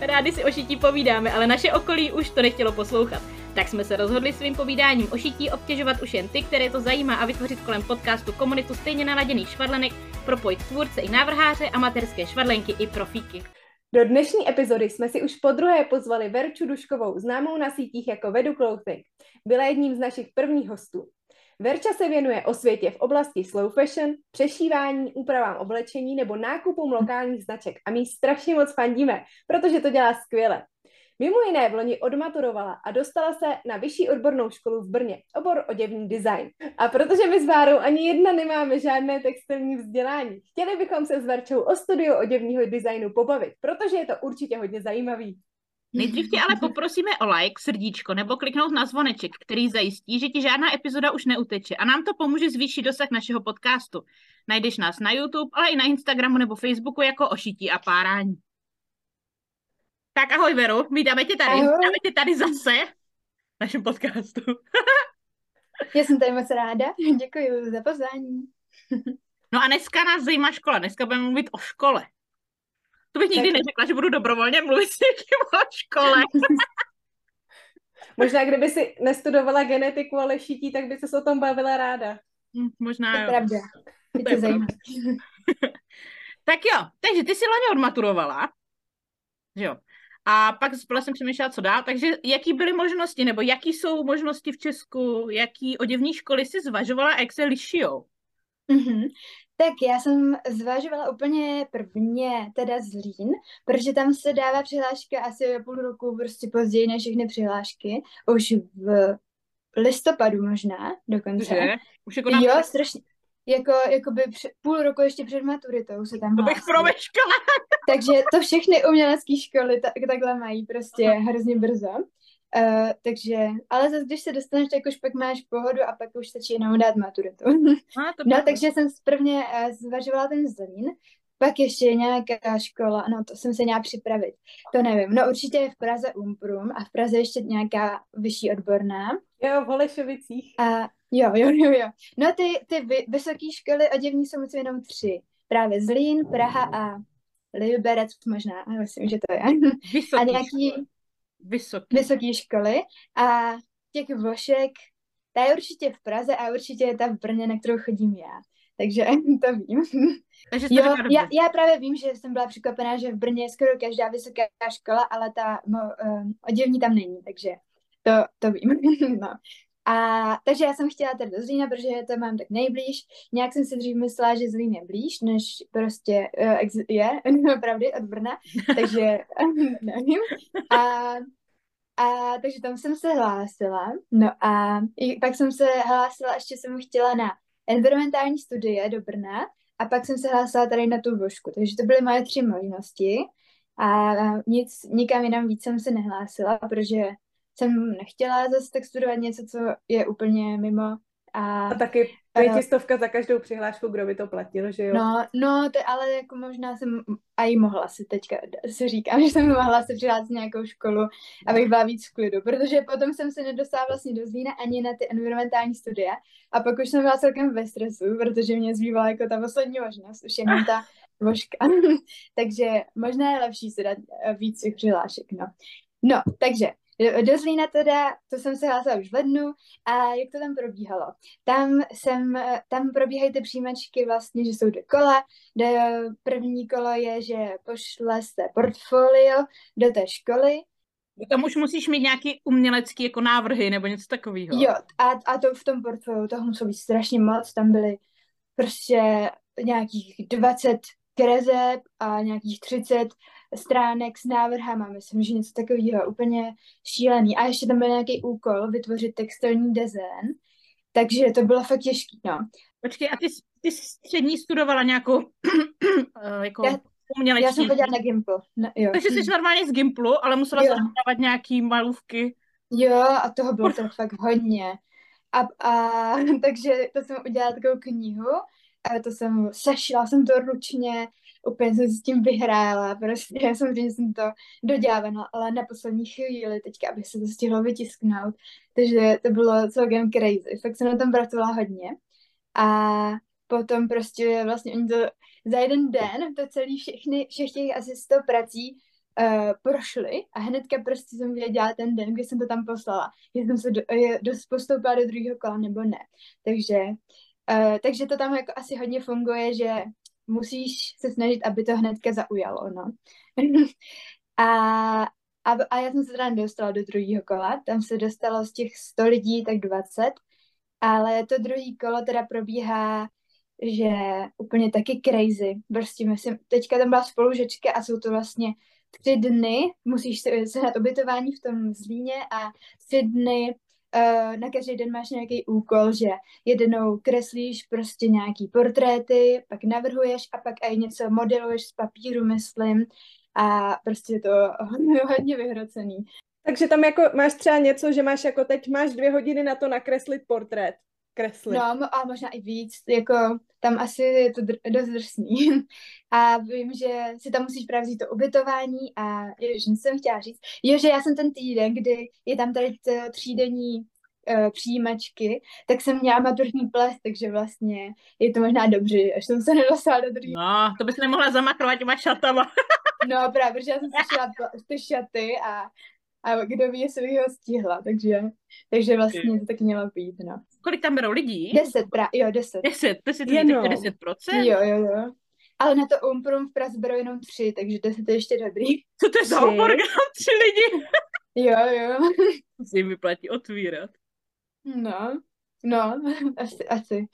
Rádi si o šití povídáme, ale naše okolí už to nechtělo poslouchat. Tak jsme se rozhodli svým povídáním o šití obtěžovat už jen ty, které to zajímá a vytvořit kolem podcastu komunitu stejně naladěných švadlenek, propojit tvůrce i návrháře, amatérské švadlenky i profíky. Do dnešní epizody jsme si už po druhé pozvali Verču Duškovou, známou na sítích jako Vedu Clothing. Byla jedním z našich prvních hostů. Verča se věnuje osvětě v oblasti slow fashion, přešívání, úpravám oblečení nebo nákupům lokálních značek a my strašně moc fandíme, protože to dělá skvěle. Mimo jiné v loni odmaturovala a dostala se na vyšší odbornou školu v Brně, obor oděvní design. A protože my s Várou ani jedna nemáme žádné textilní vzdělání, chtěli bychom se s Verčou o studiu oděvního designu pobavit, protože je to určitě hodně zajímavý. Nejdřív tě ale poprosíme o like, srdíčko nebo kliknout na zvoneček, který zajistí, že ti žádná epizoda už neuteče a nám to pomůže zvýšit dosah našeho podcastu. Najdeš nás na YouTube, ale i na Instagramu nebo Facebooku jako ošití a párání. Tak ahoj Veru, vítáme tě tady, Ahoj. vítáme tě tady zase v našem podcastu. Já jsem tady moc ráda. Děkuji za pozvání. No a dneska nás zajímá škola, dneska budeme mluvit o škole. To bych nikdy Tak. neřekla, že budu dobrovolně mluvit s někým o škole. Možná kdyby si nestudovala genetiku, ale šití, tak by se o tom bavila ráda. Hm, To Možná je jo. pravda. Je To je to zajímavé. Tak jo, takže ty si loni odmaturovala, že jo. A pak spolu jsem přemýšlela, co dál. Takže jaký byly možnosti, nebo jaký jsou možnosti v Česku, jaký oděvní školy si zvažovala a jak se lišijou? Mhm. Tak já jsem zvažovala úplně prvně teda Zlín, protože tam se dává přihláška asi o půl roku prostě později než všechny přihlášky. Už v listopadu možná dokonce. Že? Už jako na... Jo, strašně. Jako, jakoby pře- půl roku ještě před maturitou se tam To bych promeškala. Takže to všechny umělecké školy ta, takhle mají prostě hrozně brzo. Uh, takže, ale zase, když se dostaneš, tak už pak máš pohodu a pak už stačí jenom dát maturitu. A, to no, takže jsem prvně uh, zvažovala ten Zlín, pak ještě nějaká škola, no to jsem se měla připravit, to nevím. No určitě je v Praze Umprum a v Praze ještě nějaká vyšší odborná. Jo, v Holešovicích. A jo, jo, jo, jo. No ty, ty vy, vysoké školy oděvní jsou myslím jenom tři. Právě Zlín, Praha a Liberec možná, myslím, že to je. Vysoký, A nějaký Vysoký. vysoké školy a těch vošek, ta je určitě v Praze a určitě je ta v Brně, na kterou chodím já. Takže to vím. Takže Jo, já, já právě vím, že jsem byla překvapená, že v Brně je skoro každá vysoká škola, ale ta no, um, oděvní tam není, takže to, to vím. no. A takže já jsem chtěla tady do Zlína, protože to mám tak nejblíž. Nějak jsem si dřív myslela, že Zlín je blíž, než prostě uh, je, opravdu, od Brna, takže nevím. A, a takže tam jsem se hlásila. No a pak jsem se hlásila, ještě jsem chtěla na environmentální studie do Brna a pak jsem se hlásila tady na tu vošku. Takže to byly moje tři možnosti a nic, nikam jinam víc jsem se nehlásila, protože jsem nechtěla zase tak studovat něco, co je úplně mimo. A A taky pětistovka za každou přihlášku, kdo by to platil, že jo? No, no, to, ale jako možná jsem a i mohla si teďka, si říkám, že jsem mohla se přihlásit nějakou školu, abych byla víc v klidu, protože potom jsem se nedostala vlastně do Zlína ani na ty environmentální studie a pak už jsem byla celkem ve stresu, protože mě zbývala jako ta poslední možnost, už jenom ta vožka. takže možná je lepší si dát eh, víc těch přihlášek, no. No, takže do- do Zlína teda, to jsem se hlásila už v lednu a jak to tam probíhalo? Tam jsem, tam probíhají ty přijímačky vlastně, že jsou dvě kola. Do první kolo je, že pošle se portfolio do té školy. Tam už musíš mít nějaký umělecký jako návrhy nebo něco takového. Jo, a, a to v tom portfoliu toho muselo být strašně moc. Tam byly prostě nějakých 20 kreseb a nějakých 30 stránek s návrhama, myslím, že něco takového, úplně šílený. A ještě tam byl nějaký úkol vytvořit textilní design, takže to bylo fakt těžký, no. Počkej, a ty, jsi- ty jsi střední studovala nějakou eh, jako Já- umělečtí. Já jsem chodila na Gimplu. No, jo. Takže jsi normálně z Gimplu, ale musela Jo. se dávat nějaký malůvky. Jo, a toho bylo to fakt hodně. A, a takže to jsem udělala takovou knihu, a to jsem sešila jsem to ručně, úplně jsem si s tím vyhrála, prostě já jsem jsem to dodělávala, ale na poslední chvíli teďka, aby se to stihlo vytisknout, takže to bylo celkem crazy, fakt jsem na tom pracovala hodně. A potom prostě vlastně oni to za jeden den to celý všechny, všech těch asi 100 prací uh, prošly a hnedka prostě jsem věděla ten den, kdy jsem to tam poslala, jestli jsem se do, je, dos, postoupila do druhého kola nebo ne. Takže, uh, takže to tam jako asi hodně funguje, že musíš se snažit, aby to hnedka zaujalo, no. a, a, a já jsem se teda nedostala do druhého kola, tam se dostalo z těch 100 lidí tak 20, ale to druhý kolo teda probíhá že úplně taky crazy. Prostě myslím, teďka tam byla spolužečka a jsou to vlastně tři dny, musíš se sehnat ubytování v tom Zlíně a tři dny uh, na každý den máš nějaký úkol, že jednou kreslíš prostě nějaký portréty, pak navrhuješ a pak i něco modeluješ z papíru, myslím, a prostě je to hodně, hodně vyhrocený. Takže tam jako máš třeba něco, že máš jako teď máš dvě hodiny na to nakreslit portrét. Kreslit. No a možná i víc, jako tam asi je to dr- dost drsný. A vím, že si tam musíš právě vzít to ubytování a jež, nic jsem chtěla říct. Jo, že já jsem ten týden, kdy je tam tady to třídenní uh, přijímačky, tak jsem měla maturní ples, takže vlastně je to možná dobře, až jsem se nedostala do druhé. No, to bys nemohla zamakrovat těma šatama. No právě, protože já jsem si šla ty šaty a, a kdo ví, jestli bych ho stihla, takže, takže vlastně to tak mělo být, no. Kolik tam berou lidí? Deset, pra, jo, deset. Deset, to si to Jenom. je 10%? Jo, jo, jo. Ale na to Umprum v Praze berou jenom tři, takže deset je ještě dobrý. Co to je za Tři. mám tři lidi? Jo, jo. To si jim vyplatí otvírat. No, no, asi, asi.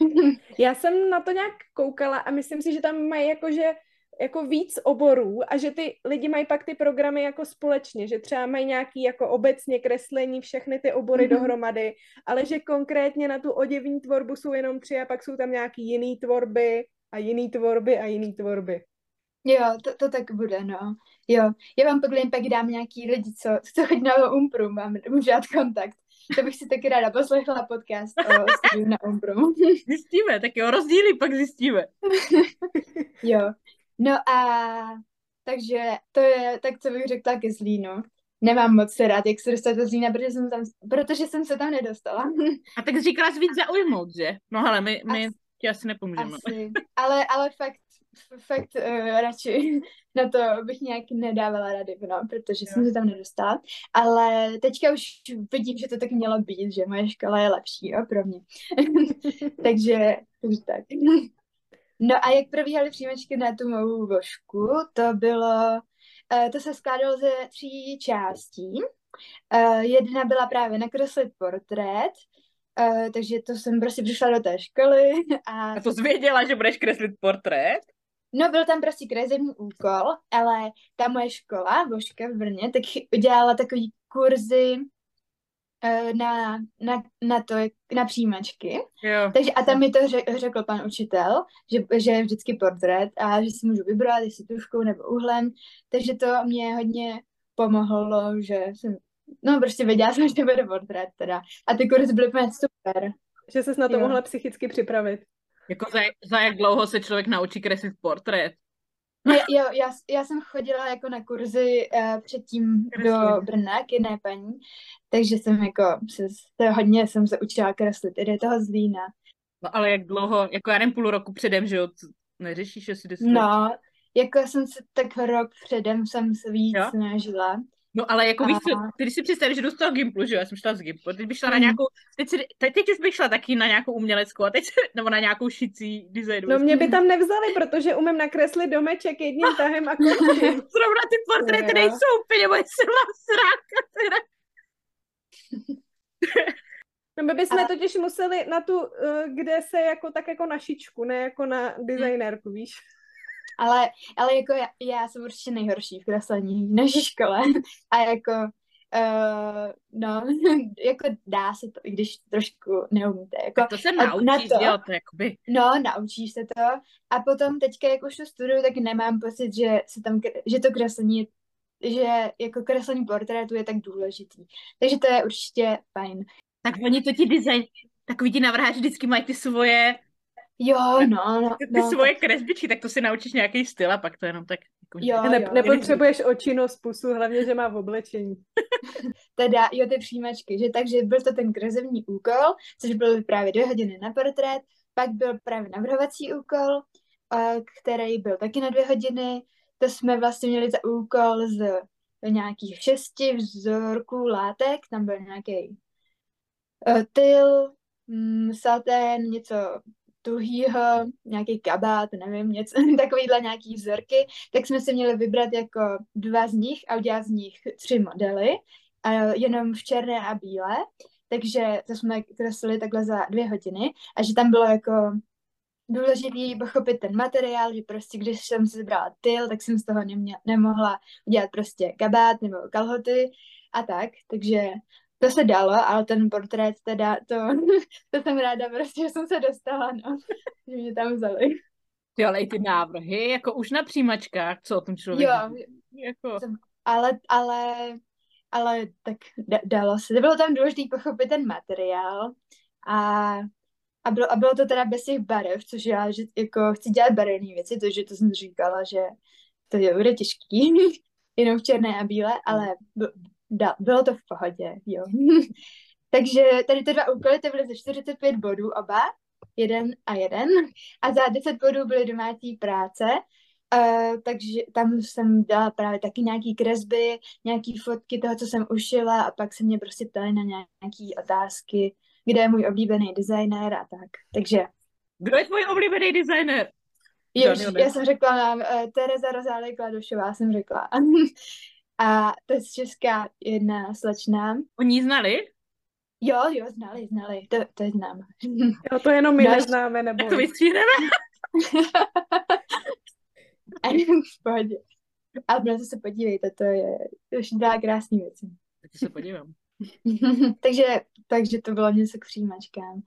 Já jsem na to nějak koukala a myslím si, že tam mají jakože jako víc oborů a že ty lidi mají pak ty programy jako společně, že třeba mají nějaký jako obecně kreslení, všechny ty obory Mhm. dohromady, ale že konkrétně na tu oděvní tvorbu jsou jenom tři a pak jsou tam nějaký jiný tvorby a jiný tvorby a jiný tvorby. Jo, to, to tak bude, no. Jo, já vám pak jen pak dám nějaký lidi, co, co chodí na Umprum, mám, můžu dát kontakt. To bych si taky ráda poslechla podcast o studiu na Umprum. Zjistíme, tak jo, rozdíly pak zjistíme. Jo. No a takže to je, tak co bych řekla ke Zlínu. Nemám moc se rád, jak se dostat do Zlína, protože jsem, tam, protože jsem se tam nedostala. A tak říkala jsi víc zaujmout, že? No hele, my, my Asi- ti asi nepomůžeme. Asi. Ale, ale fakt, fakt uh, radši na to bych nějak nedávala rady, no, protože jsem se tam nedostala. Ale teďka už vidím, že to tak mělo být, že moje škola je lepší, jo, pro mě. takže, takže tak. No a jak probíhaly přijímačky na tu mou vošku, to bylo, eh, to se skládalo ze tří částí. Eh, Jedna byla právě nakreslit portrét, eh, takže to jsem prostě přišla do té školy a A to jsi věděla, že budeš kreslit portrét? No, byl tam prostě kreativní úkol, ale ta moje škola, Božka v Brně, tak udělala takový kurzy na, na, na to, na přijímačky. Jo. Takže a tam mi to řek, řekl pan učitel, že, že je vždycky portrét a že si můžu vybrat, jestli tuškou nebo uhlem. Takže to mě hodně pomohlo, že jsem, no prostě věděla jsem, že to bude portrét teda. A ty kurzy byly úplně super. Že ses na to Jo. mohla psychicky připravit. Jako za, za jak dlouho se člověk naučí kreslit portrét? Jo, já, já jsem chodila jako na kurzy uh, předtím do Brna k jedné paní, takže jsem jako se, se hodně jsem se učila kreslit i do toho Zlína. No ale jak dlouho, jako já nevím, půl roku předem, že jo, neřešíš, jestli jde No, jako jsem se tak rok předem jsem se víc Jo? snažila. No ale jako víš A- ty když si představíš, že jdu z toho Gimplu, že jo, já jsem šla z Gimplu, teď bych šla na Mm. nějakou, teď, si, teď, teď už bych šla taky na nějakou uměleckou, a teď, nebo na nějakou šicí design. No mě by tam nevzali, protože umím nakreslit domeček jedním tahem a končím. Zrovna ty portréty nejsou úplně moje silná stránka, teda. No my bychom A- totiž museli na tu, eh, kde se jako tak jako na šičku, ne jako na designérku, víš? Ale, ale jako já, já jsem určitě nejhorší v kreslení v naší škole. A jako Uh, no, jako dá se to, i když trošku neumíte. Jako, Tak to se naučíš to- dělat, jakoby. No, naučíš se to. A potom teďka, jak už to studuju, tak nemám pocit, že, se tam, že to kreslení, že jako kreslení portrétu je tak důležitý. Takže to je určitě fajn. Tak oni to ti design, takový ti navrháči vždycky mají ty svoje, Jo, no, no, ty no. svoje kresbičky, tak to si naučíš nějaký styl a pak to jenom tak jako Jo, Ne, jo. nepotřebuješ očinu pusu, hlavně, že má v oblečení. Teda, jo, ty přijímačky, že takže byl to ten kresební úkol, což byly právě dvě hodiny na portrét, pak byl právě navrhovací úkol, eh, který byl taky na dvě hodiny, to jsme vlastně měli za úkol z nějakých šesti vzorků látek, tam byl nějaký uh, tyl, mm, satén, něco tuhýho, nějaký kabát, nevím, něco, takovýhle nějaký vzorky, tak jsme si měli vybrat jako dva z nich a udělat z nich tři modely, a jenom v černé a bílé, takže to jsme kreslili takhle za dvě hodiny a že tam bylo jako důležitý pochopit ten materiál, že prostě když jsem si vybrala tyl, tak jsem z toho nemě, nemohla udělat prostě kabát nebo kalhoty a tak, takže to se dalo, ale ten portrét teda, to, to jsem ráda prostě, že jsem se dostala, no, že mě tam vzali. Jo, ale i ty návrhy, jako už na přijímačkách, co o tom člověk Jo? Jako, ale, ale, ale tak da, dalo se. Bylo tam důležité pochopit ten materiál a, a, bylo, a bylo to teda bez těch barev, což já že, jako chci dělat barevné věci, takže to jsem říkala, že to je bude těžký, jenom v černé a bílé, ale da, bylo to v pohodě, jo. takže tady ty dva úkoly, to byly ze 45 bodů oba, jeden a jeden, a za 10 bodů byly domácí práce, Uh, takže tam jsem dala právě taky nějaký kresby, nějaký fotky toho, co jsem ušila a pak se mě prostě ptali na nějaký otázky, kde je můj oblíbený designér a tak. Takže kdo je tvůj oblíbený designer? Jež, Daniel, já jsem řekla uh, Tereza Rozálej Kladošová, jsem řekla. A to je z Česká jedna slečna. Oni ji znali? Jo, jo, znali, znali, to, to je znám. Jo, to jenom my Náš- neznáme, nebo... Tak to vystříhneme? v pohodě. Ale na to se podívejte, to je, to už dělá krásný věci. Tak se podívám. takže, takže to bylo něco k přijímačkám.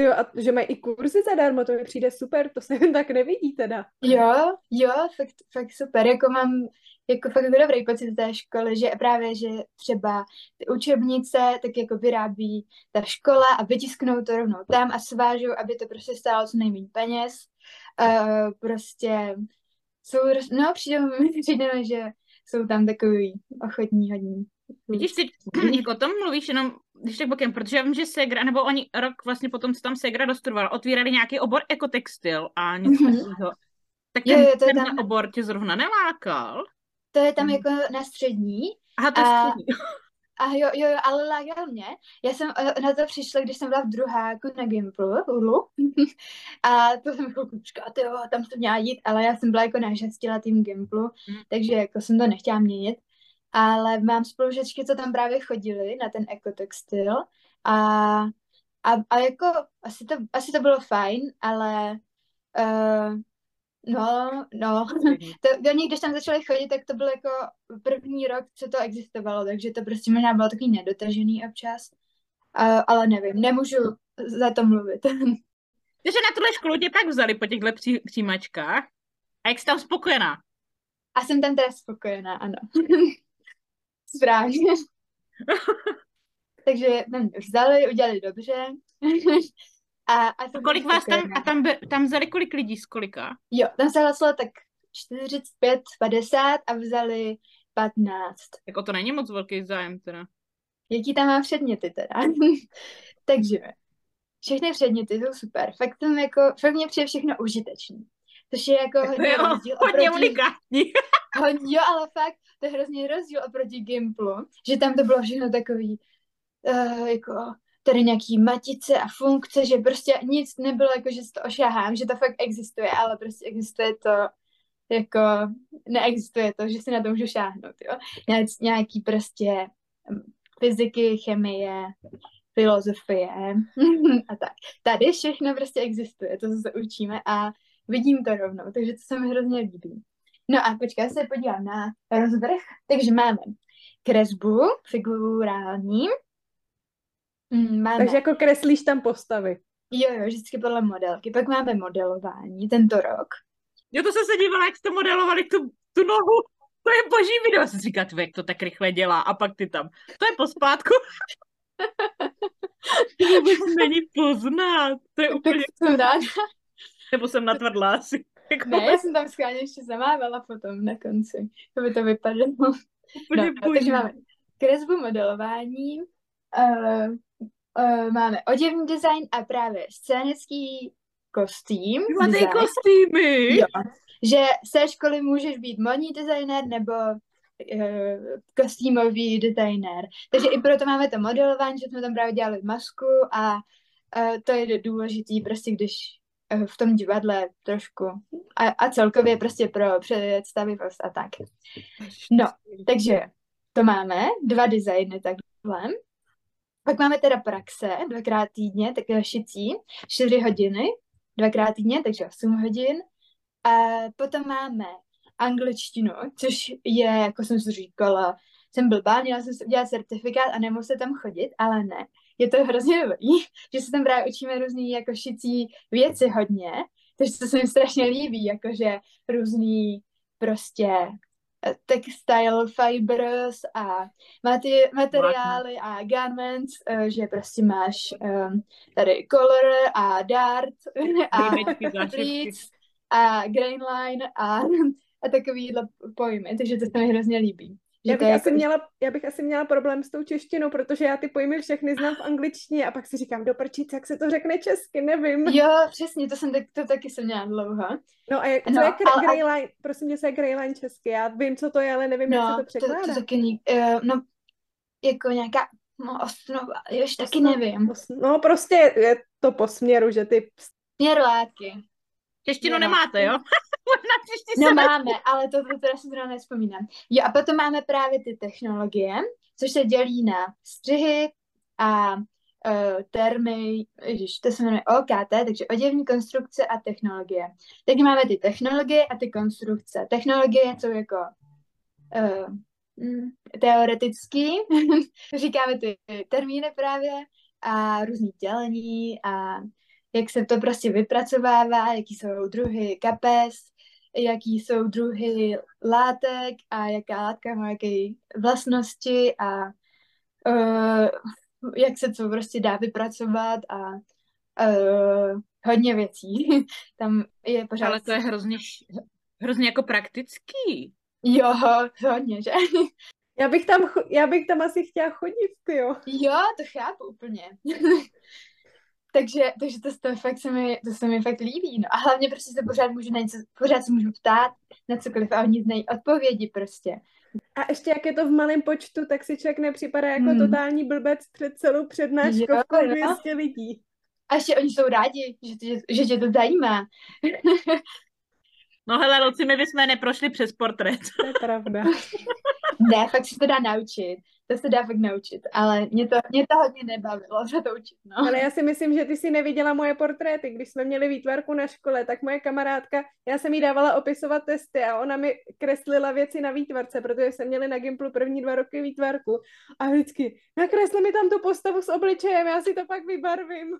Jo, a že mají i kurzy zadarmo, to mi přijde super, to se jen tak nevidí teda. Jo, jo, fakt, fakt super. Jako mám jako fakt jako dobrý pocit z té školy, že právě, že třeba ty učebnice tak jako vyrábí ta škola a vytisknou to rovnou tam a svážou, aby to prostě stálo co nejméně peněz. Uh, prostě jsou, no přijde, mi- přijde že jsou tam takový ochotní hodní. Vidíš, ty jako o tom mluvíš jenom, když tak bokem, protože já vím, že Segra, nebo oni rok vlastně potom, co tam Segra dostudovala, otvírali nějaký obor ekotextil a něco Mhm. takového. Tak Jo, ten, jo, to je ten tam- obor tě zrovna nelákal. To je tam Mhm. jako na střední Aha, to A- střední. A jo, jo, jo, ale lágal mě. Já jsem eh, na to přišla, když jsem byla v druháku na Gimplu. A to jsem chvilku říkala, ty jo, tam to měla jít, ale já jsem byla jako na šestiletým Gimplu, Mm. takže jako jsem to nechtěla měnit. Ale mám spolužečky, co tam právě chodili na ten ekotextil a, a, a jako asi to, asi to bylo fajn, ale uh, no, no, to, oni, když tam začali chodit, tak to byl jako první rok, co to existovalo, takže to prostě možná bylo takový nedotažený občas. Uh, ale nevím, nemůžu za to mluvit. Takže na tuhle školu tě tak vzali po těchto pří, přijímačkách. A jak jsi tam spokojená? A jsem tam teda spokojená, ano. Správně. takže tam mě vzali, udělali dobře. A, a, A kolik vás tam, a tam, by- tam vzali kolik lidí z kolika? Jo, tam se hlasilo tak 45, 50 a vzali 15. Jako to není moc velký zájem teda. Jaký tam má předměty teda? Takže všechny předměty jsou super. Fakt tam jako, fakt mě přijde všechno užitečný. Což je jako Tak hodně je rozdíl hodně oproti, unikátní. hodně, jo, ale fakt, to je hrozně rozdíl oproti Gimplu, že tam to bylo všechno takový, uh, jako tady nějaký matice a funkce, že prostě nic nebylo jako, že to ošahám, že to fakt existuje, ale prostě existuje to jako, neexistuje to, že si na to můžu šáhnout, jo. Nějak- Nějaký prostě mm, fyziky, chemie, filozofie a tak. Tady všechno prostě existuje, to, se učíme a vidím to rovnou, takže to se mi hrozně líbí. No a počkej, se podívám na rozvrh. Takže máme kresbu figurální. Mm, Máme, Takže jako kreslíš tam postavy. jo, jo, vždycky podle modelky. Pak máme modelování tento rok. Jo, to jsem se dívala, jak jste modelovali tu, tu nohu. To je boží video. Jsem si říkal, "Ty, jak to tak rychle dělá. A pak ty tam. To je pospátku. to vůbec není poznat. To je Tak úplně, jsem ráda. nebo jsem natvrdla asi. Jako, Ne, já jsem tam schválně ještě zamávala potom na konci, aby to vypadalo. úplně No, boží. takže máme kresbu, modelování, uh, uh, máme oděvní design a právě scénický kostým. Máte kostýmy. Jo. Že ze školy můžeš být modní designer nebo uh, kostýmový designer. Takže i proto máme to modelování, že jsme tam právě dělali masku a uh, to je důležitý prostě, když uh, v tom divadle trošku a, a celkově prostě pro představivost a tak. No, takže to máme, dva designy takhle. Pak máme teda praxe, dvakrát týdně, takové šicí, čtyři hodiny, dvakrát týdně, takže 8 hodin. A potom máme angličtinu, což je, jako jsem si říkala, jsem blbá, měla jsem si udělat certifikát a nemusím tam chodit, ale ne. Je to hrozně dobrý, že se tam právě učíme různý jako šicí věci hodně, takže to se mi strašně líbí, jakože různý prostě textile fibers a mati- materiály a garments, eh, že prostě máš um, tady color a dart a pleats a grain line a, a takovýhle pojmy, takže to se mi hrozně líbí. Že Já to bych, je asi měla, já bych asi měla problém s tou češtinou, protože já ty pojmy všechny znám v angličtině a pak si říkám, do prčic, jak se to řekne česky, nevím. Jo, přesně, to jsem tak, to taky jsem měla dlouho. No a jak, co No, je kr- ale- grey line, prosím tě, co je grey line česky? Já vím, co to je, ale nevím, jak se No, to to, překládá. to taky, ní- uh, no, jako nějaká no, osnova, jož taky Osno- nevím. Pos- No prostě je to po směru, že ty Směr látky. Češtinu nemáte, jo? Možná příští No se máme, ale to, to teda si zrovna nespomínám. Jo, a potom máme právě ty technologie, což se dělí na střihy a uh, termy, ježiš, to se jmenuje OKT, takže oděvní konstrukce a technologie. Takže máme ty technologie a ty konstrukce. Technologie jsou jako uh, teoretický, říkáme ty termíny právě a různý dělení a jak se to prostě vypracovává, jaký jsou druhy kapes, jaký jsou druhy látek a jaká látka má jaké vlastnosti a uh, jak se to prostě dá vypracovat a uh, hodně věcí. Tam je pořád... Ale to je hrozně, hrozně jako praktický. Jo, hodně, že? Já bych tam, já bych tam asi chtěla chodit, ty jo. Jo, to chápu úplně. Takže, takže to, to, fakt se mi, to se mi fakt líbí. No. A hlavně prostě se pořád můžu na něco, pořád se můžu ptát na cokoliv a oni znají odpovědi prostě. A ještě jak je to v malém počtu, tak si člověk nepřipadá jako Hmm. totální blbec před celou přednáškovkou. 200 lidí. A ještě oni jsou rádi, že, že, že tě to zajímá. No hele, Luci, my bychom neprošli přes portrét. To je pravda. ne, fakt se to dá naučit. To se dá fakt naučit, ale mě to, mě to hodně nebavilo se to učit, no. Ale já si myslím, že ty si neviděla moje portréty. Když jsme měli výtvarku na škole, tak moje kamarádka, já jsem jí dávala opisovat testy a ona mi kreslila věci na výtvarce, protože jsme měli na Gimplu první dva roky výtvarku. A vždycky, nakresli mi tam tu postavu s obličejem, já si to pak vybarvím.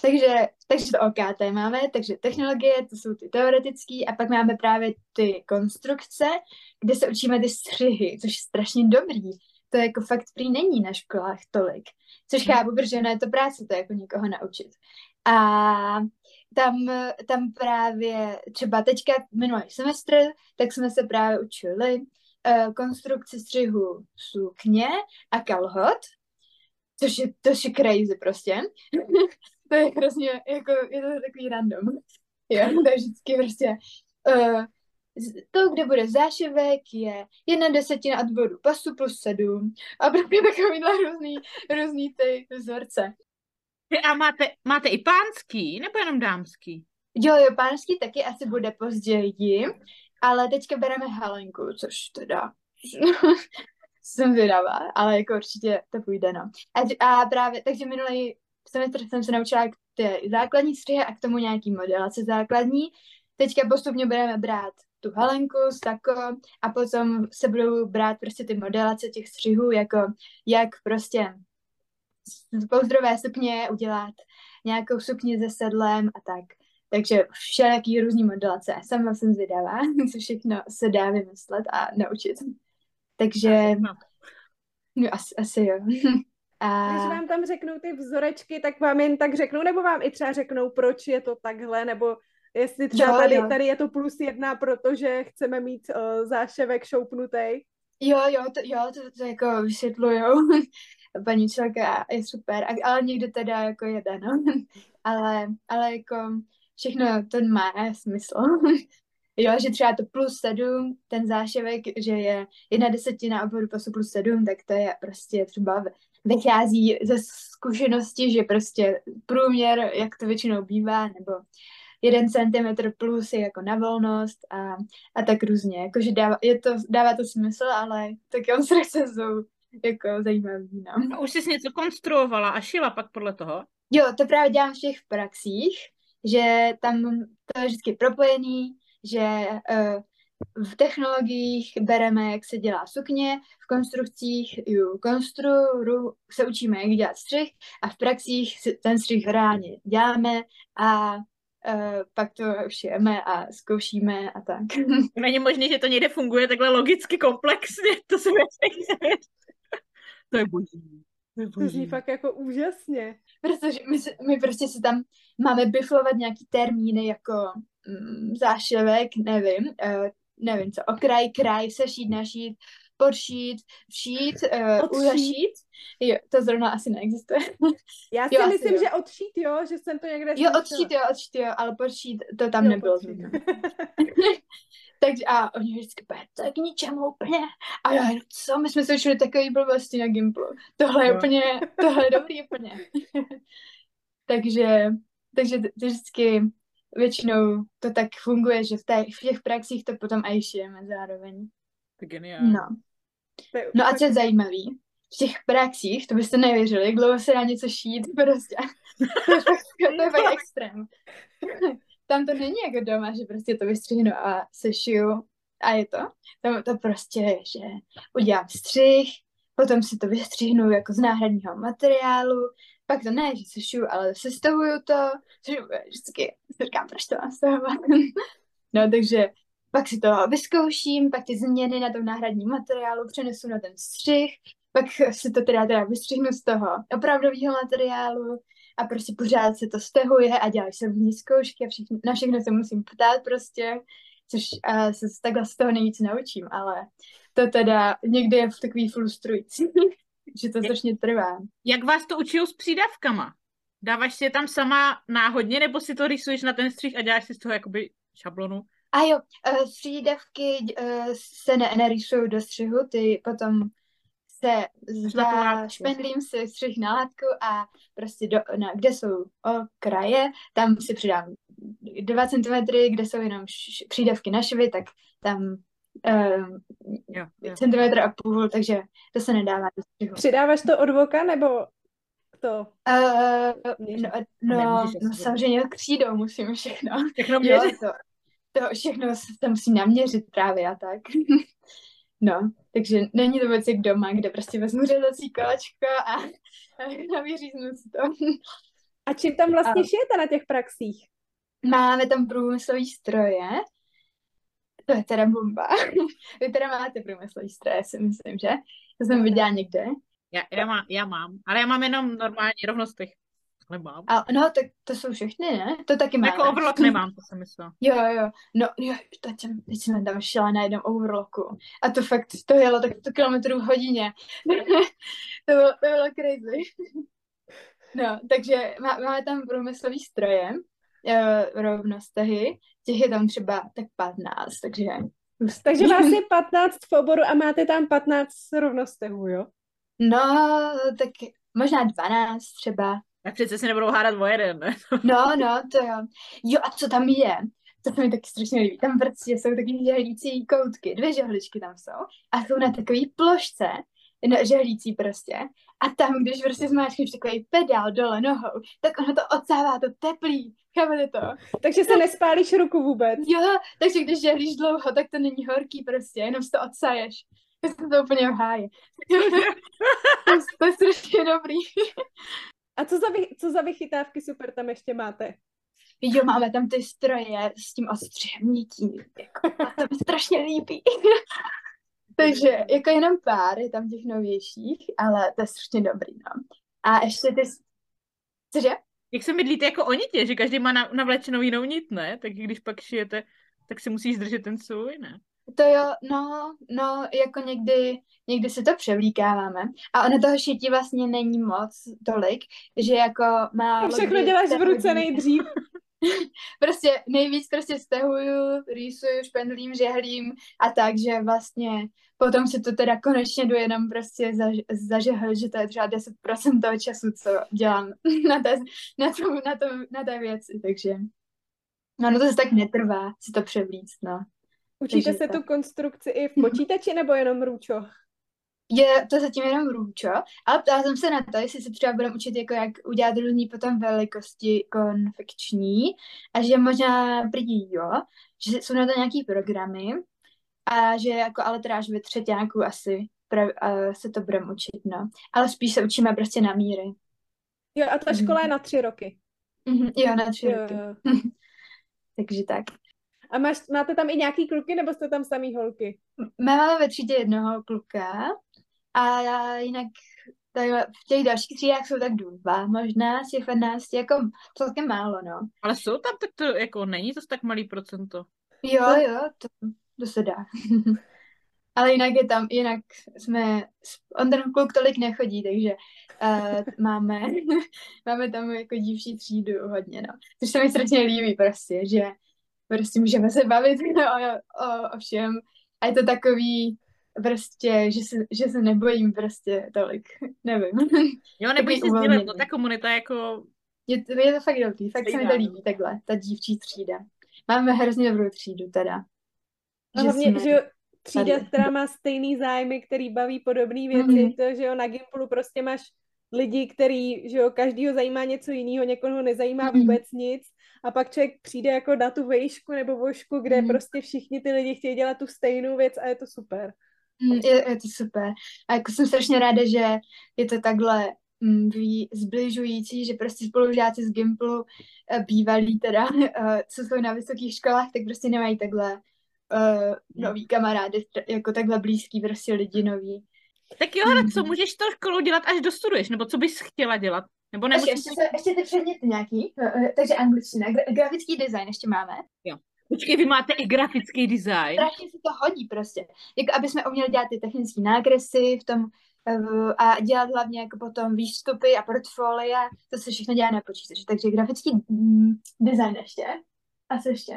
Takže, takže to OKT máme, takže technologie, to jsou ty teoretické, a pak máme právě ty konstrukce, kde se učíme ty střihy, což je strašně dobrý. To jako fakt prý není na školách tolik. Což chápu, protože ne je to práce to jako někoho naučit. A tam, tam právě třeba teďka minulý semestr, tak jsme se právě učili uh, konstrukci střihu sukně a kalhot, což je, to je crazy prostě. to je hrozně, jako, je to takový random. Jo, to je vždycky prostě, uh, to, kde bude zášivek, je jedna desetina od bodu pasu plus sedm a prostě takovýhle různý, různý ty vzorce. A máte, máte i pánský, nebo jenom dámský? Jo, jo, pánský taky asi bude později, ale teďka bereme halenku, což teda jsem vydavá, ale jako určitě to půjde, no. A, a právě, takže minulý semestr jsem se naučila ty základní střihy a k tomu nějaký modelace základní, teďka postupně budeme brát tu Helenku s Tako a potom se budou brát prostě ty modelace těch střihů, jako jak prostě z pouzdrové sukně udělat nějakou sukni se sedlem a tak. Takže všelijaký různý modelace. Sama jsem zvědavá, co všechno se dá vymyslet a naučit. Takže no, asi, asi jo. A... Když vám tam řeknou ty vzorečky, tak vám jen tak řeknou, nebo vám i třeba řeknou, proč je to takhle, nebo jestli třeba jo, tady, jo. tady je to plus jedna, protože chceme mít uh, záševek šoupnutý. Jo, jo, to, jo, to, to jako vysvětlujou. Paní čelka je super, ale někde teda jako jede, no. ale, ale jako všechno to má smysl. jo, že třeba to plus sedm, ten záševek, že je jedna desetina obvodu pasu plus sedm, tak to je prostě třeba vychází ze zkušenosti, že prostě průměr, jak to většinou bývá, nebo jeden centimetr plus je jako na volnost a, a tak různě. Jakože dává, je to, dává to smysl, ale ty konstrukce jsou jako zajímavý. No. A už jsi něco konstruovala a šila pak podle toho? Jo, to právě dělám v těch praxích, že tam to je vždycky propojený, že uh, v technologiích bereme, jak se dělá sukně, v konstrukcích ju konstru, se učíme, jak dělat střih a v praxích ten střih reálně děláme a uh, pak to šijeme a zkoušíme a tak. Není možné, že to někde funguje takhle logicky komplexně, to se To je boží. To zní fakt jako úžasně. Protože my, my prostě si tam máme biflovat nějaký termíny jako mm, záševek, nevím, uh, nevím co, okraj, kraj, sešít, našít, podšít, všít, uh, uzašít. Jo, to zrovna asi neexistuje. Já si jo, myslím, že odšít, jo, že jsem to někde Jo, odšít, jo, odšít, jo, ale podšít, to tam jo, nebylo zrovna. Takže a oni vždycky bude, to je k ničemu úplně. A já, co, my jsme se učili takový blbosti na Gimplu. Tohle je úplně, tohle je dobrý úplně. takže, takže to vždycky většinou to tak funguje, že v, té, v těch praxích to potom aj šijeme zároveň. To geniální. No. No a co je zajímavý, v těch praxích, to byste nevěřili, jak dlouho se dá něco šít, prostě. to je fakt, to je fakt extrém. Tam to není jako doma, že prostě to vystřihnu a sešiju a je to. Tam to prostě je, že udělám střih, potom si to vystřihnu jako z náhradního materiálu, pak to ne, že sešiju, ale sestavuju to, což vždycky si říkám, proč to mám stavovat. no, takže pak si to vyzkouším, pak ty změny na tom náhradním materiálu přenesu na ten střih, pak si to teda, teda vystřihnu z toho opravdového materiálu a prostě pořád se to stehuje a děláš se v ní zkoušky a všechno, na všechno se musím ptát prostě, což uh, se takhle z toho nejvíc naučím, ale to teda někdy je v takový frustrující, že to strašně trvá. Jak vás to učí s přídavkama? Dáváš si je tam sama náhodně, nebo si to rysuješ na ten střih a děláš si z toho jakoby šablonu? A jo, střídavky uh, se ne- nerysují do střihu, ty potom se za špendlím si střih na látku a prostě do, na, kde jsou okraje, tam si přidám dva centimetry, kde jsou jenom š- přídavky na švy, tak tam jo, jo. centimetr a půl, takže to se nedává do střihu. Přidáváš to od voka, nebo to? Uh, no, no, no samozřejmě křídou musím všechno. Všechno měřit. Jo, to, to všechno se tam musí naměřit právě a tak. no, takže není to věc jak doma, kde prostě vezmu řezací kolečko a, a navěříznu si to. A čím tam vlastně a... šijete na těch praxích? Máme tam průmyslový stroje, to je teda bomba. Vy teda máte průmyslový stroje, si myslím, že? To jsem viděla někde. Já, já, má, já mám, ale já mám jenom normální rovnostech. Nemám. A, no, tak to jsou všechny, ne? To taky mám. Jako overlock nemám, to jsem myslela. Jo, jo. No, jo, teď jsem, teď jsem tam šla na jednom overlocku. A to fakt, to jelo tak 100 kilometrů v hodině. to, bylo, to bylo crazy. no, takže má, máme tam průmyslový stroje, uh, rovnostehy. Těch je tam třeba tak 15, takže... Takže vás je 15 v oboru a máte tam 15 rovnostehů, jo? No, tak možná 12 třeba. Tak přece si nebudou hádat o jeden, ne? no, no, to jo. Jo, a co tam je? To se mi taky strašně líbí. Tam prostě jsou taky žehlící koutky, dvě žehličky tam jsou a jsou na takové plošce no, žehlící prostě. A tam, když prostě zmáčkneš takový pedál dole nohou, tak ono to odsává to teplý. Chápete to? Takže se nespálíš ruku vůbec. Jo, takže když žehlíš dlouho, tak to není horký prostě, jenom si to odsaješ. To to úplně v háji. to, to je strašně dobrý. A co za, vy, co za vychytávky super tam ještě máte? Jo, máme tam ty stroje s tím ostřihem nití. Jako, a to mi strašně líbí. Takže jako jenom pár je tam těch novějších, ale to je strašně dobrý, no. A ještě ty... Cože? Jak se mydlíte jako o nitě, že každý má navlečenou jinou nit, ne? Tak když pak šijete, tak si musíš držet ten svůj, ne? To jo, no, no, jako někdy, někdy se to převlíkáváme. A ono toho šití vlastně není moc tolik, že jako má... Všechno děláš v ruce nejdřív. prostě nejvíc prostě stehuju, rýsuju, špendlím, žehlím a tak, že vlastně potom se to teda konečně jdu jenom prostě zaž, zažehl, že to je třeba 10% toho času, co dělám na té, na, tom, na, tom, na té věci, takže no, no to se tak netrvá si to převlíct, no. Učíte takže se tak. tu konstrukci i v počítači nebo jenom růčo? Je to zatím jenom růčo, ale ptala jsem se na to, jestli se třeba budeme učit, jako jak udělat různý potom velikosti konfekční a že možná prý jo, že jsou na to nějaký programy a že jako ale teda až ve třetíku asi prav, uh, se to budeme učit, no. Ale spíš se učíme prostě na míry. Jo, a ta škola mm. je na tři roky. Mm-hmm, jo, na tři jo, roky. Jo. Takže tak. A máš, máte tam i nějaký kluky, nebo jste tam samý holky? My máme ve třídě jednoho kluka a jinak v těch dalších třídách jsou tak dva možná z těch 15, jako celkem málo, no. Ale jsou tam, tak to jako není to tak malý procento. Jo, to... jo, to, to se dá. Ale jinak je tam, jinak jsme, on ten kluk tolik nechodí, takže uh, máme, máme tam jako dívčí třídu hodně, no. Což se mi strašně líbí prostě, že prostě můžeme se bavit o, o, o všem. A je to takový, prostě, že se, že se nebojím prostě tolik, nevím. Jo, nebojí se sdílet, no ta komunita jako... Je to, je to fakt dobrý, fakt se mi to líbí takhle, ta dívčí třída. Máme hrozně dobrou třídu teda. A hlavně, jsme... že třída, tady. která má stejný zájmy, který baví podobné věci, mm-hmm. to, že jo, na Gimplu prostě máš lidi, který, že jo, každýho zajímá něco jiného, někoho nezajímá mm-hmm. vůbec nic a pak člověk přijde jako na tu vejšku nebo vošku, kde mm-hmm. prostě všichni ty lidi chtějí dělat tu stejnou věc a je to super. Mm, je, je to super. A jako jsem strašně ráda, že je to takhle mm, zbližující, že prostě spolužáci z Gimplu eh, bývalí teda, eh, co jsou na vysokých školách, tak prostě nemají takhle uh, nový kamarády, jako takhle blízký prostě lidi noví. Tak jo, ale co mm. můžeš to školu dělat, až dostuduješ? Nebo co bys chtěla dělat? Nebo nebo ještě, ještě, ještě ty předměty nějaký, takže angličtina, grafický design ještě máme. Jo. Počkej, vy máte i grafický design. Strašně se to hodí prostě. Jako aby jsme uměli dělat ty technické nákresy v tom a dělat hlavně jako potom výstupy a portfolia, to se všechno dělá na počítači. Takže grafický mm, design ještě. A co ještě?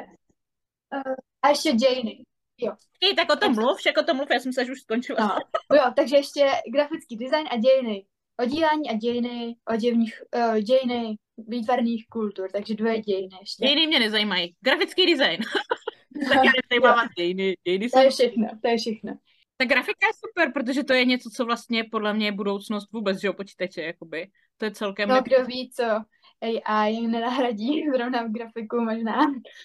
Uh, a ještě dějiny. Jo.Ej, tak o tom mluv, však o tom mluv, já jsem se už skončila. No. Jo, takže ještě grafický design a dějiny. Odílání a dějiny, oděvních, uh, dějiny výtvarných kultur, takže dvě dějiny ještě. Dějiny mě nezajímají. Grafický design. tak já nezajímám dějiny. dějiny to je všechno, to je všechno. Ta grafika je super, protože to je něco, co vlastně podle mě je budoucnost vůbec, že jo, počítače, jakoby. To je celkem... No, kdo ví, co AI nenahradí zrovna v grafiku možná.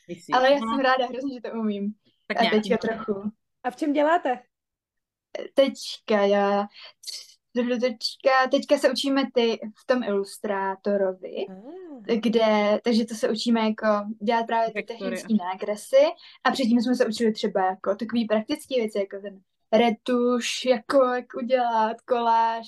Myslíš, Ale já no. jsem ráda hrozně, že to umím. Tak a teďka trochu. A v čem děláte? Teďka já teďka, teďka se učíme ty v tom ilustrátorovi, mm. kde, takže to se učíme jako dělat právě ty technické nákresy a předtím jsme se učili třeba jako takový praktické věci, jako ten retuš, jako jak udělat koláž.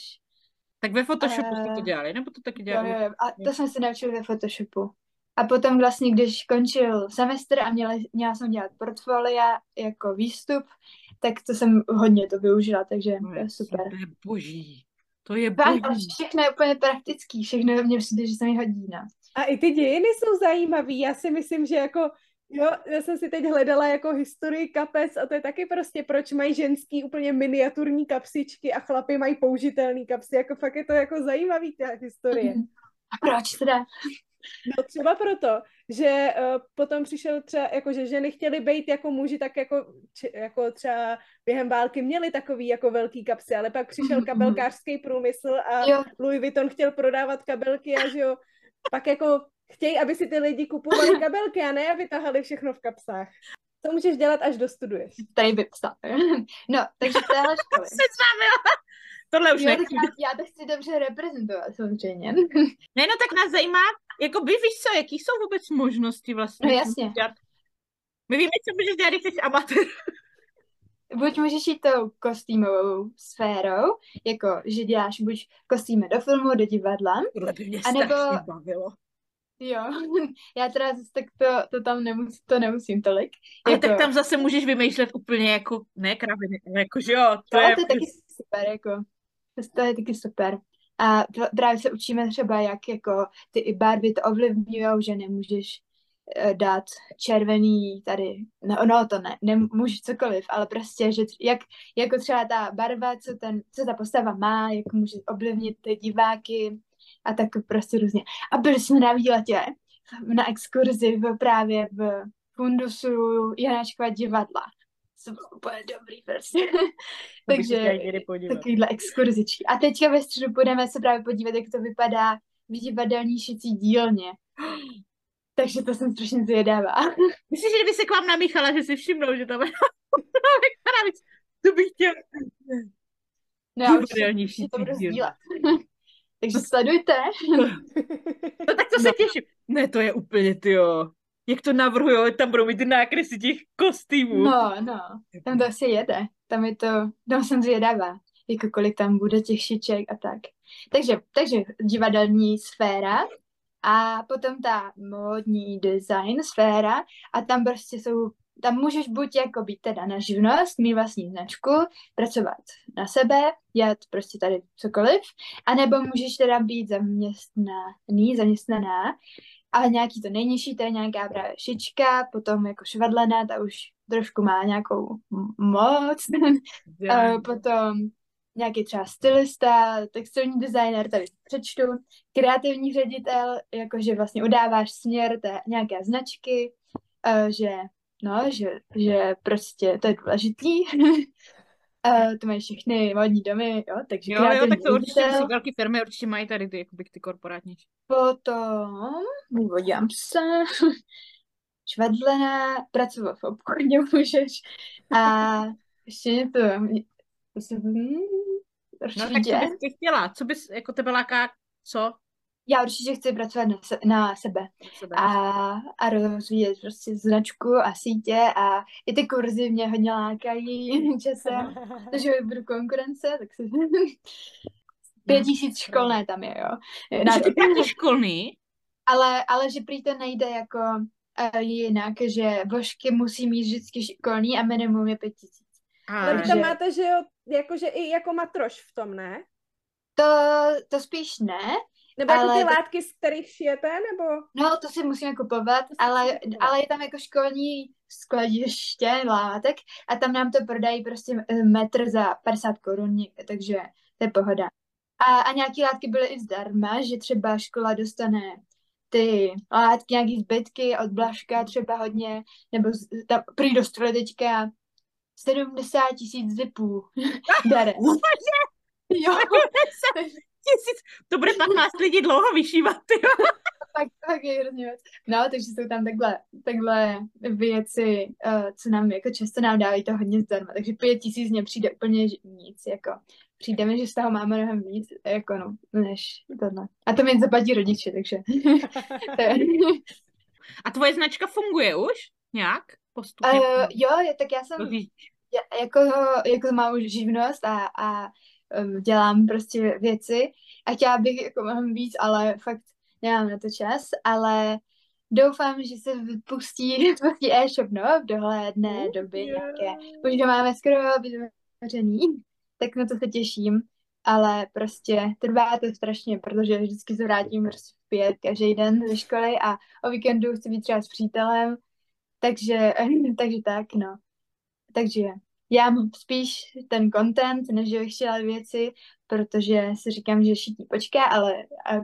Tak ve Photoshopu uh, jste to dělali, nebo to taky dělali? Jo, jo, a to jsme se naučili ve Photoshopu. A potom vlastně, když končil semestr a měla, měla jsem dělat portfolia jako výstup, tak to jsem hodně to využila, takže to je super. To je boží. To je boží. A všechno je úplně praktický, všechno mě přijde, že se mi hodí, no. A i ty dějiny jsou zajímavý. Já si myslím, že jako Jo, já jsem si teď hledala jako historii kapes a to je taky prostě, proč mají ženský úplně miniaturní kapsičky a chlapy mají použitelný kapsy. Jako fakt je to jako zajímavý ta historie. A proč teda? No třeba proto, že uh, potom přišel třeba, jako že ženy chtěly být jako muži, tak jako, či, jako třeba během války měli takový jako velký kapsy, ale pak přišel Mhm, kabelkářský průmysl a Jo. Louis Vuitton chtěl prodávat kabelky a že jo, pak jako chtějí, aby si ty lidi kupovali kabelky a ne, aby tahali všechno v kapsách. To můžeš dělat, až dostuduješ. Tady vypsat. No, takže téhle školy. Se. Tohle už tak já, já to chci dobře reprezentovat, samozřejmě. Ne, no tak nás zajímá, jako by víš co, jaký jsou vůbec možnosti vlastně. No jasně. dělat? My víme, co můžeš dělat, když jsi amatér. Buď můžeš jít tou kostýmovou sférou, jako že děláš buď kostýmy do filmu, do divadla, Tohle by mě A nebo- strašně bavilo. jo, já teda zase tak to, to tam nemus, to nemusím tolik. Ale jako, tak tam zase můžeš vymýšlet úplně jako, ne kraviny, ale jako, že jo, to to, je, to je taky super, jako, to je taky super. A pr- právě se učíme třeba, jak jako ty i barvy to ovlivňují, že nemůžeš eh, dát červený tady, no, no to ne, nemůžeš cokoliv, ale prostě, že jak, jako třeba ta barva, co, ten, co ta postava má, jak může ovlivnit ty diváky a tak prostě různě. A byli jsme na výletě, na exkurzi v, právě v fundusu Janáčkova divadla. To bylo úplně dobrý prostě. Takže takovýhle exkurzičky. A teďka ve středu budeme se právě podívat, jak to vypadá v divadelní šicí dílně. Takže to jsem strašně zvědavá. Myslíš, že kdyby se k vám namíchala, že si všimnou, že tam je to bych chtěl. No já Divadelní určitě to šicí budu sdílet. Takže sledujte. No tak to se těším. Ne, to je úplně, ty jo. Jak to navrhujou, tam budou mít nákresy těch kostýmů. No, no, tam to asi jede. Tam je to, tam jsem zvědavá, jako kolik tam bude těch šiček a tak. Takže, takže divadelní sféra a potom ta módní design sféra a tam prostě jsou, tam můžeš buď jako být teda na živnost, mít vlastní značku, pracovat na sebe, dělat prostě tady cokoliv, anebo můžeš teda být zaměstnaný, zaměstnaná ale nějaký to nejnižší, to je nějaká právě šička, potom jako švadlená, ta už trošku má nějakou moc, a potom nějaký třeba stylista, textilní designer, tady přečtu, kreativní ředitel, jakože vlastně udáváš směr té nějaké značky, že no, že, že prostě to je důležitý. Eh, to mají všechny modní domy, jo, takže Jo, jo, tak to určitě musí, velké firmy určitě mají tady ty, jakoby ty korporátnější. Potom, podívám se, švadlená, pracovat v obchodě můžeš a ještě je to, se, hmm, No tak co bys ty chtěla? Co bys, jako tebe láká, co? Já určitě chci pracovat na, se, na sebe Na sebe? a, a rozvíjet prostě značku a sítě a i ty kurzy mě hodně lákají časem, takže budu konkurence, tak si pět tisíc školné tam je, jo. Na, Že ty platíš školný? ale, ale že prý to nejde jako uh, jinak, že vošky musí mít vždycky školní a minimum je pět tisíc. Ale Takže- tam máte, že jo, jakože i jako matroš v tom, ne? To, to spíš ne, Nebo jako Ale ty to- látky, z kterých šijete, nebo? no to si musíme kupovat, To si ale, musíme kupovat. ale je tam jako školní skladiště látek a tam nám to prodají prostě eh, metr za 50 korun, takže to je pohoda. A, a nějaký látky byly i zdarma, že třeba škola dostane ty látky, nějaký zbytky od Blažka třeba hodně, nebo z, tam prý dostali teďka 70 tisíc zipů darem. Jo, Tisíc, to bude 15 lidí dlouho vyšívat, jo. tak, tak je hrozně moc. No, takže jsou tam takhle, takhle věci, uh, co nám jako často nám dávají to hodně zdarma. Takže pět tisíc mně přijde úplně nic, jako. Přijde mi, že z toho máme mnohem víc, jako no, než tohle. A to mi zaplatí rodiče, takže. A tvoje značka funguje už? Nějak? Postupně? Uh, jo, je- tak já jsem, já, jako, jako mám už živnost a, a dělám prostě věci a chtěla bych jako mnohem víc, ale fakt nemám na to čas, ale doufám, že se vypustí, vypustí e-shop, no, v dohledné době nějaké. Už ho máme skoro vytvořený, tak na to se těším, ale prostě trvá to strašně, protože vždycky se vrátím prostě v pět každý den ze školy a o víkendu chci být třeba s přítelem, takže, takže tak, no. Takže já mám spíš ten content, než že bych chtěla věci, protože si říkám, že šití počká, ale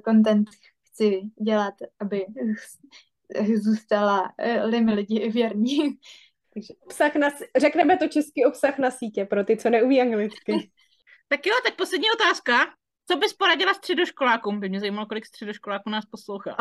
content chci dělat, aby zůstala uh, mi lidi věrní. Takže... Obsah na, řekneme to český obsah na sítě pro ty, co neumí anglicky. tak jo, tak poslední otázka. Co bys poradila středoškolákům? By mě zajímalo, kolik středoškoláků nás poslouchá.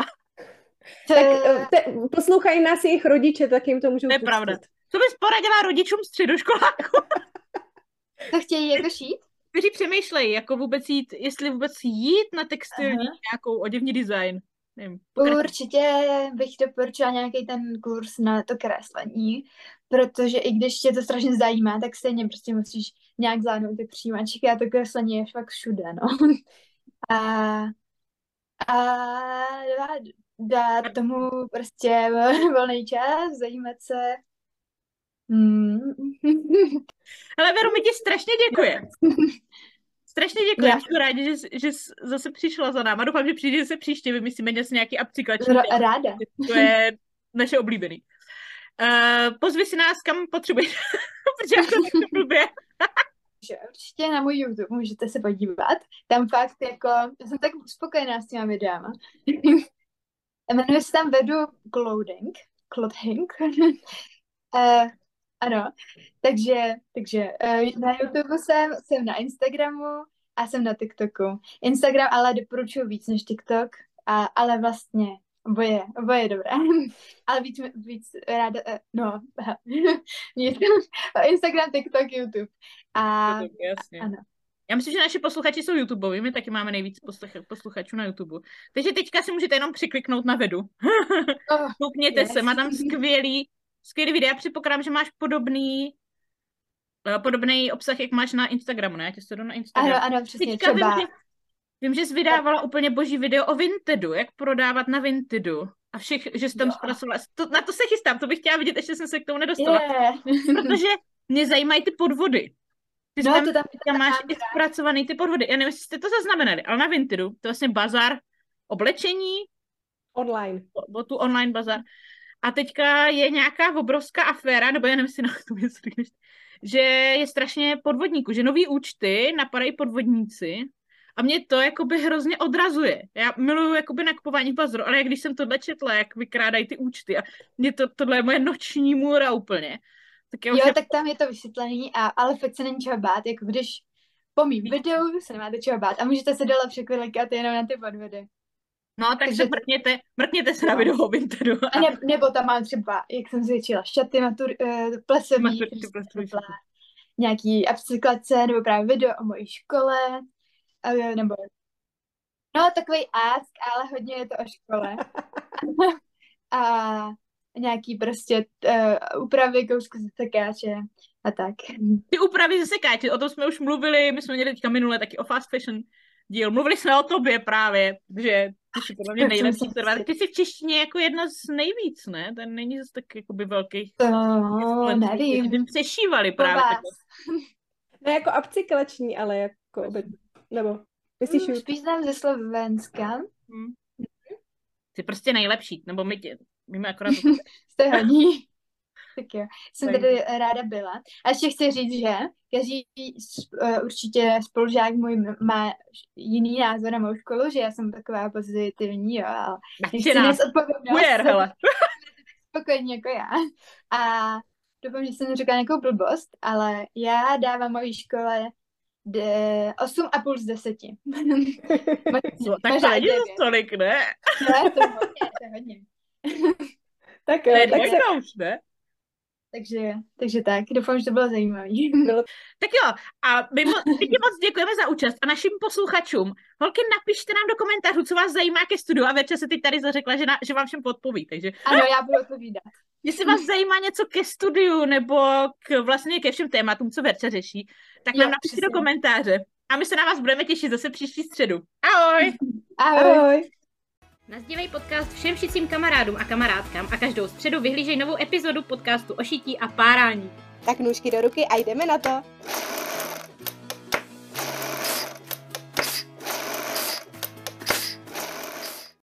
Tak eh, te, poslouchají nás jejich rodiče, tak jim to můžou To je pustit. pravda. Co bys poradila rodičům středoškoláků? To chtějí jako šít? Kteří přemýšlejí, jako vůbec jít, jestli vůbec jít na textilní Aha. nějakou oděvní design. Nevím. Určitě bych doporučila nějaký ten kurz na to kreslení, protože i když tě to strašně zajímá, tak stejně prostě musíš nějak zvládnout ty přijímačky a to kreslení je fakt všude, no. A, a dát tomu prostě volný čas, zajímat se. Hmm. Hele, Veru, my ti strašně děkujeme. Strašně děkuji, Já. jsem rádi, že, že jsi zase přišla za náma. Doufám, že přijde se příště, vymyslíme něco nějaký. Ra- ráda. To je naše oblíbený. Uh, pozvi si nás, kam potřebuješ, protože to blbě. že určitě na můj YouTube můžete se podívat. Tam fakt jako, já jsem tak spokojená s těma videama. Jmenuje se tam Vedu Clothing. Clothing. uh, ano, takže, takže uh, na YouTube jsem, jsem na Instagramu a jsem na TikToku. Instagram ale doporučuji víc než TikTok, a, ale vlastně oboje, oboje je dobré. ale víc, víc ráda, eh, no. Instagram, TikTok, YouTube. A Jasně. ano. Já myslím, že naši posluchači jsou YouTubeoví, my taky máme nejvíc posluch- posluchačů na YouTube. Takže teďka si můžete jenom přikliknout na vedu. Oh, Koukněte yes. se, má tam skvělý, skvělý videa. Předpokládám, že máš podobný, eh, podobný obsah, jak máš na Instagramu, ne? Já tě sleduju na Instagramu. ano, ano, přesně, Teďka třeba. vím, že, vím, že jsi vydávala úplně boží video o Vintedu, jak prodávat na Vintedu. A všech, že jsi tam zpracovala. To, na to se chystám, to bych chtěla vidět, ještě jsem se k tomu nedostala. Yeah. Protože mě zajímají ty podvody. Ty No, tam, to tam, tam máš i zpracovaný ty podvody. Já nevím, jestli jste to zaznamenali, ale na Vintedu, to je vlastně bazar oblečení, Online. o tu online bazar. A teďka je nějaká obrovská aféra, nebo já nevím, jestli na to řekneš, že je strašně podvodníků, že nový účty napadají podvodníci a mě to jakoby hrozně odrazuje. Já miluju jakoby nakupování v bazaru, ale když jsem tohle četla, jak vykrádají ty účty a mě to, tohle je moje noční můra úplně. Tak já Jo, je- tak tam je to vysvětlený, a, ale fakt se není čeho bát, jako když po mým videu se nemáte čeho bát a můžete se dole překlikat jenom na ty podvody. No, tak Takže se mrkněte, mrkněte se na No. video o Vintedu. A ne, nebo tam mám třeba, jak jsem zvětšila, šaty matur, uh, plesový, jsem plesový nějaký upcyklace, nebo právě video o mojí škole, uh, nebo no takový ask, ale hodně je to o škole. a nějaký prostě uh, úpravy kousku ze sekáče a tak. Ty úpravy ze sekáče, o tom jsme už mluvili, my jsme měli teďka minule taky o fast fashion díl. Mluvili jsme o tobě právě, že ty jsi podle mě nejlepší. Ty jsi v češtině jako jedna z nejvíc, ne? Ten není zase tak jakoby velkých. To kteří nevím. přešívali právě. Ne jako upcyklační, ale jako. Nebo myslíš Hmm, spíš znám ze Slovenska. Hm. Jsi prostě nejlepší, nebo my tě, my akorát Jste hodní. Tak jo, jsem Tak. tady ráda byla. A ještě chci říct, že každý uh, určitě spolužák můj má jiný názor na mou školu, že já jsem taková pozitivní, jo, ale nechci nést odpovědnost. Hele. Spokojně jako já. A doufám, že jsem neřekla nějakou blbost, ale já dávám mojí škole de- 8,5 z 10. No, tak to není tolik, ne? Ne, to je hodně, to je hodně. tak je tak se... už, ne? Takže, takže tak, doufám, že to bylo zajímavé. Tak jo, a my, mo- my ti moc děkujeme za účast a našim posluchačům. Holky, napište nám do komentářů, co vás zajímá ke studiu a Verča se teď tady zařekla, že, na, že vám všem podpoví, takže Ano, já budu odpovídat. jestli vás zajímá něco ke studiu nebo k, vlastně ke všem tématům, co Verča řeší, tak Jo, nám napište do přesně. komentáře a my se na vás budeme těšit zase příští středu. Ahoj! Ahoj. Ahoj. Nazdívej podcast všem šicím kamarádům a kamarádkám a každou středu vyhlížej novou epizodu podcastu o šití a párání. Tak nůžky do ruky a jdeme na to.